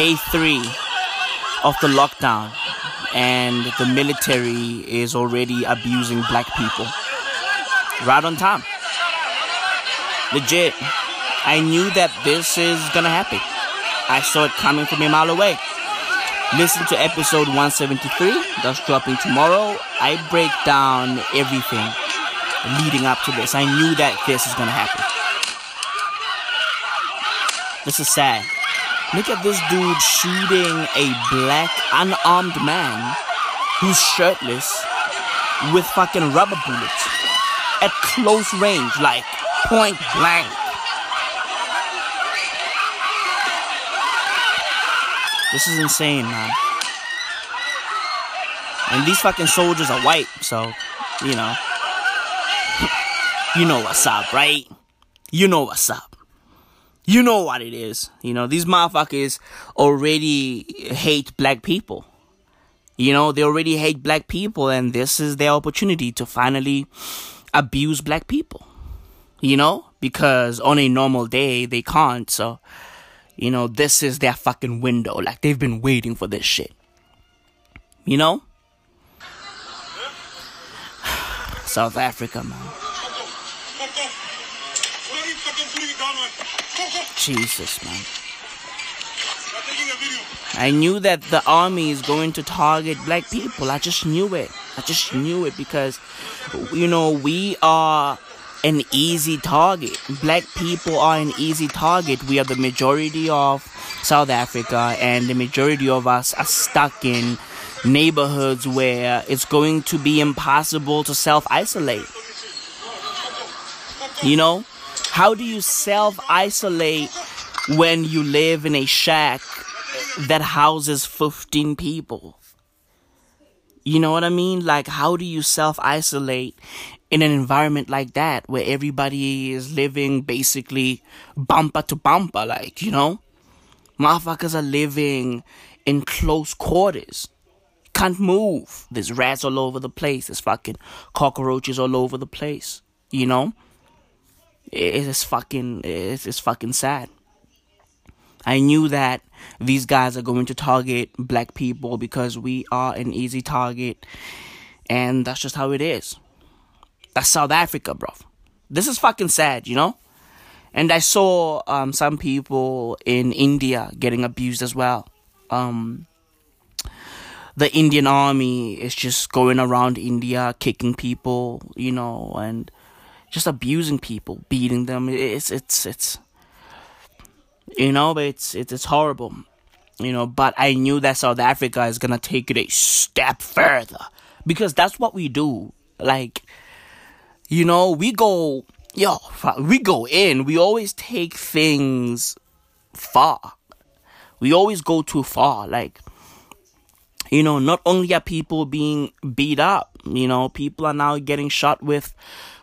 day three of the lockdown, and the military is already abusing black people. Right on time. Legit. I knew that this is gonna happen. I saw it coming from a mile away. Listen to episode 173 that's dropping tomorrow. I break down everything leading up to this. I knew that this is gonna happen. This is sad. Look at this dude shooting a black unarmed man who's shirtless with fucking rubber bullets at close range, like point blank. This is insane, man. And these fucking soldiers are white, so, you know. you know what's up, right? You know what's up. You know what it is. You know, these motherfuckers already hate black people. You know, they already hate black people, and this is their opportunity to finally abuse black people. You know, because on a normal day, they can't, so you know, this is their fucking window. Like they've been waiting for this shit. You know? South Africa, man. Jesus, man. I knew that the army is going to target black people. I just knew it. I just knew it because, you know, we are an easy target. Black people are an easy target. We are the majority of South Africa, and the majority of us are stuck in neighborhoods where it's going to be impossible to self isolate. You know? How do you self isolate when you live in a shack that houses 15 people? You know what I mean? Like, how do you self isolate in an environment like that where everybody is living basically bumper to bumper, like, you know? Motherfuckers are living in close quarters. Can't move. There's rats all over the place. There's fucking cockroaches all over the place. You know? It's fucking it's, it's fucking sad. I knew that these guys are going to target black people because we are an easy target and that's just how it is. That's South Africa, bro. This is fucking sad, you know? And I saw um, some people in India getting abused as well. Um, the Indian army is just going around India, kicking people, you know, and just abusing people, beating them. It's it's it's you know, it's it's it's horrible, you know. But I knew that South Africa is gonna take it a step further because that's what we do. Like you know, we go, yo, we go in. We always take things far. We always go too far. Like, you know, not only are people being beat up, you know, people are now getting shot with,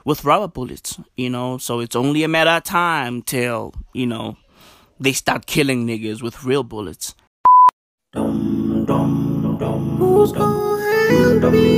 with rubber bullets, you know, so it's only a matter of time till, you know, they start killing niggas with real bullets. Dum, dum, dum, Who's gonna help me?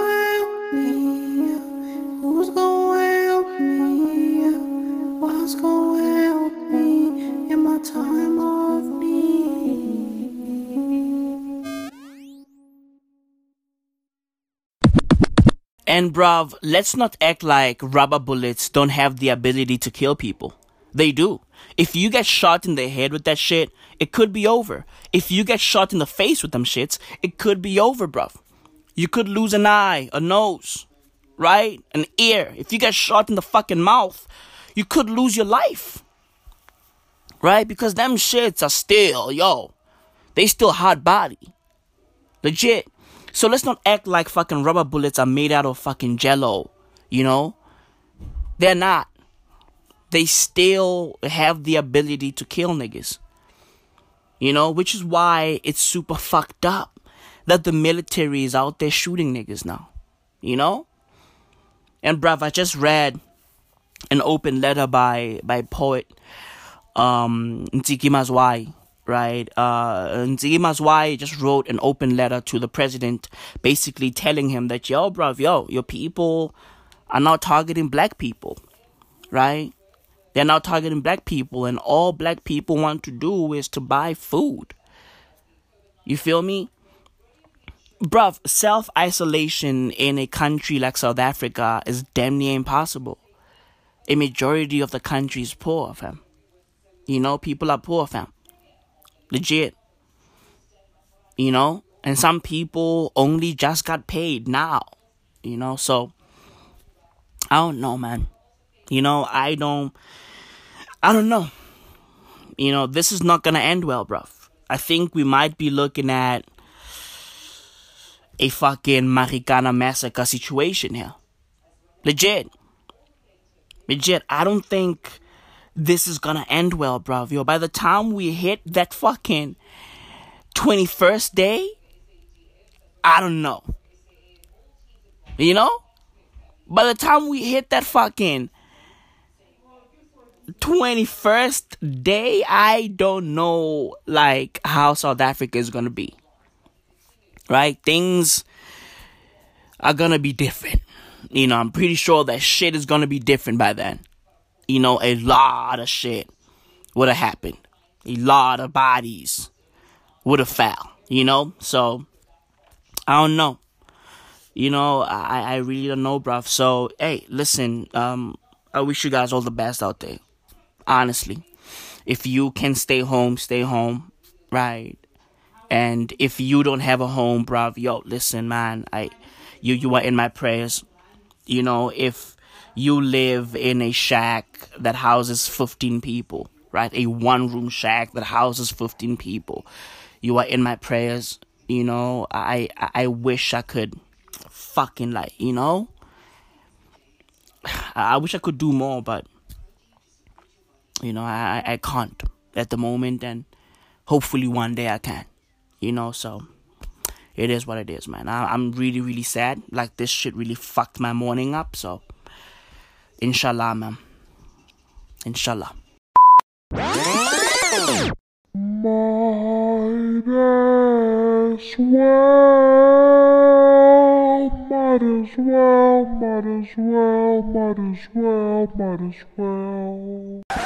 And bruv, let's not act like rubber bullets don't have the ability to kill people. They do. If you get shot in the head with that shit, it could be over. If you get shot in the face with them shits, it could be over, bruv. You could lose an eye, a nose, right? An ear. If you get shot in the fucking mouth, you could lose your life. Right? Because them shits are still, yo, They still hot body. Legit. So let's not act like fucking rubber bullets are made out of fucking jello. You know? They're not. They still have the ability to kill niggas. You know, which is why it's super fucked up that the military is out there shooting niggas now. You know? And bruv, I just read an open letter by by poet um Ntsiki Mazwai right? Uh, Ntsiki Mazwai just wrote an open letter to the president, basically telling him that, yo, bruv, yo, your people are now targeting black people, right? They're now targeting black people, and all black people want to do is to buy food. You feel me? Bruv, self isolation in a country like South Africa is damn near impossible. A majority of the country is poor, fam. You know, people are poor, fam. Legit. You know? And some people only just got paid now. You know? So, I don't know, man. You know, I don't. I don't know. You know, this is not gonna end well, bruv. I think we might be looking at a fucking Marikana massacre situation here. Legit. Legit. I don't think this is gonna end well, bro. Yo, by the time we hit that fucking 21st day, I don't know. You know? By the time we hit that fucking 21st day, I don't know, like, how South Africa is gonna be. Right? Things are gonna be different. You know, I'm pretty sure that shit is gonna be different by then you know, a lot of shit would have happened. A lot of bodies would have fell, you know? So, I don't know. You know, I, I really don't know, bruv. So, hey, listen, um, I wish you guys all the best out there. Honestly. If you can stay home, stay home, right? And if you don't have a home, bruv, yo, listen, man, I, you, you are in my prayers. You know, if you live in a shack that houses 15 people, right? A one room shack that houses 15 people. You are in my prayers. You know, I, I wish I could fucking like, you know, I wish I could do more, but you know, I, I can't at the moment, and hopefully one day I can, you know, so it is what it is, man. I, I'm really, really sad. Like, this shit really fucked my morning up, so Inshallah, man. Inshallah. Might as well, might as well, might as well, might as well, might as well.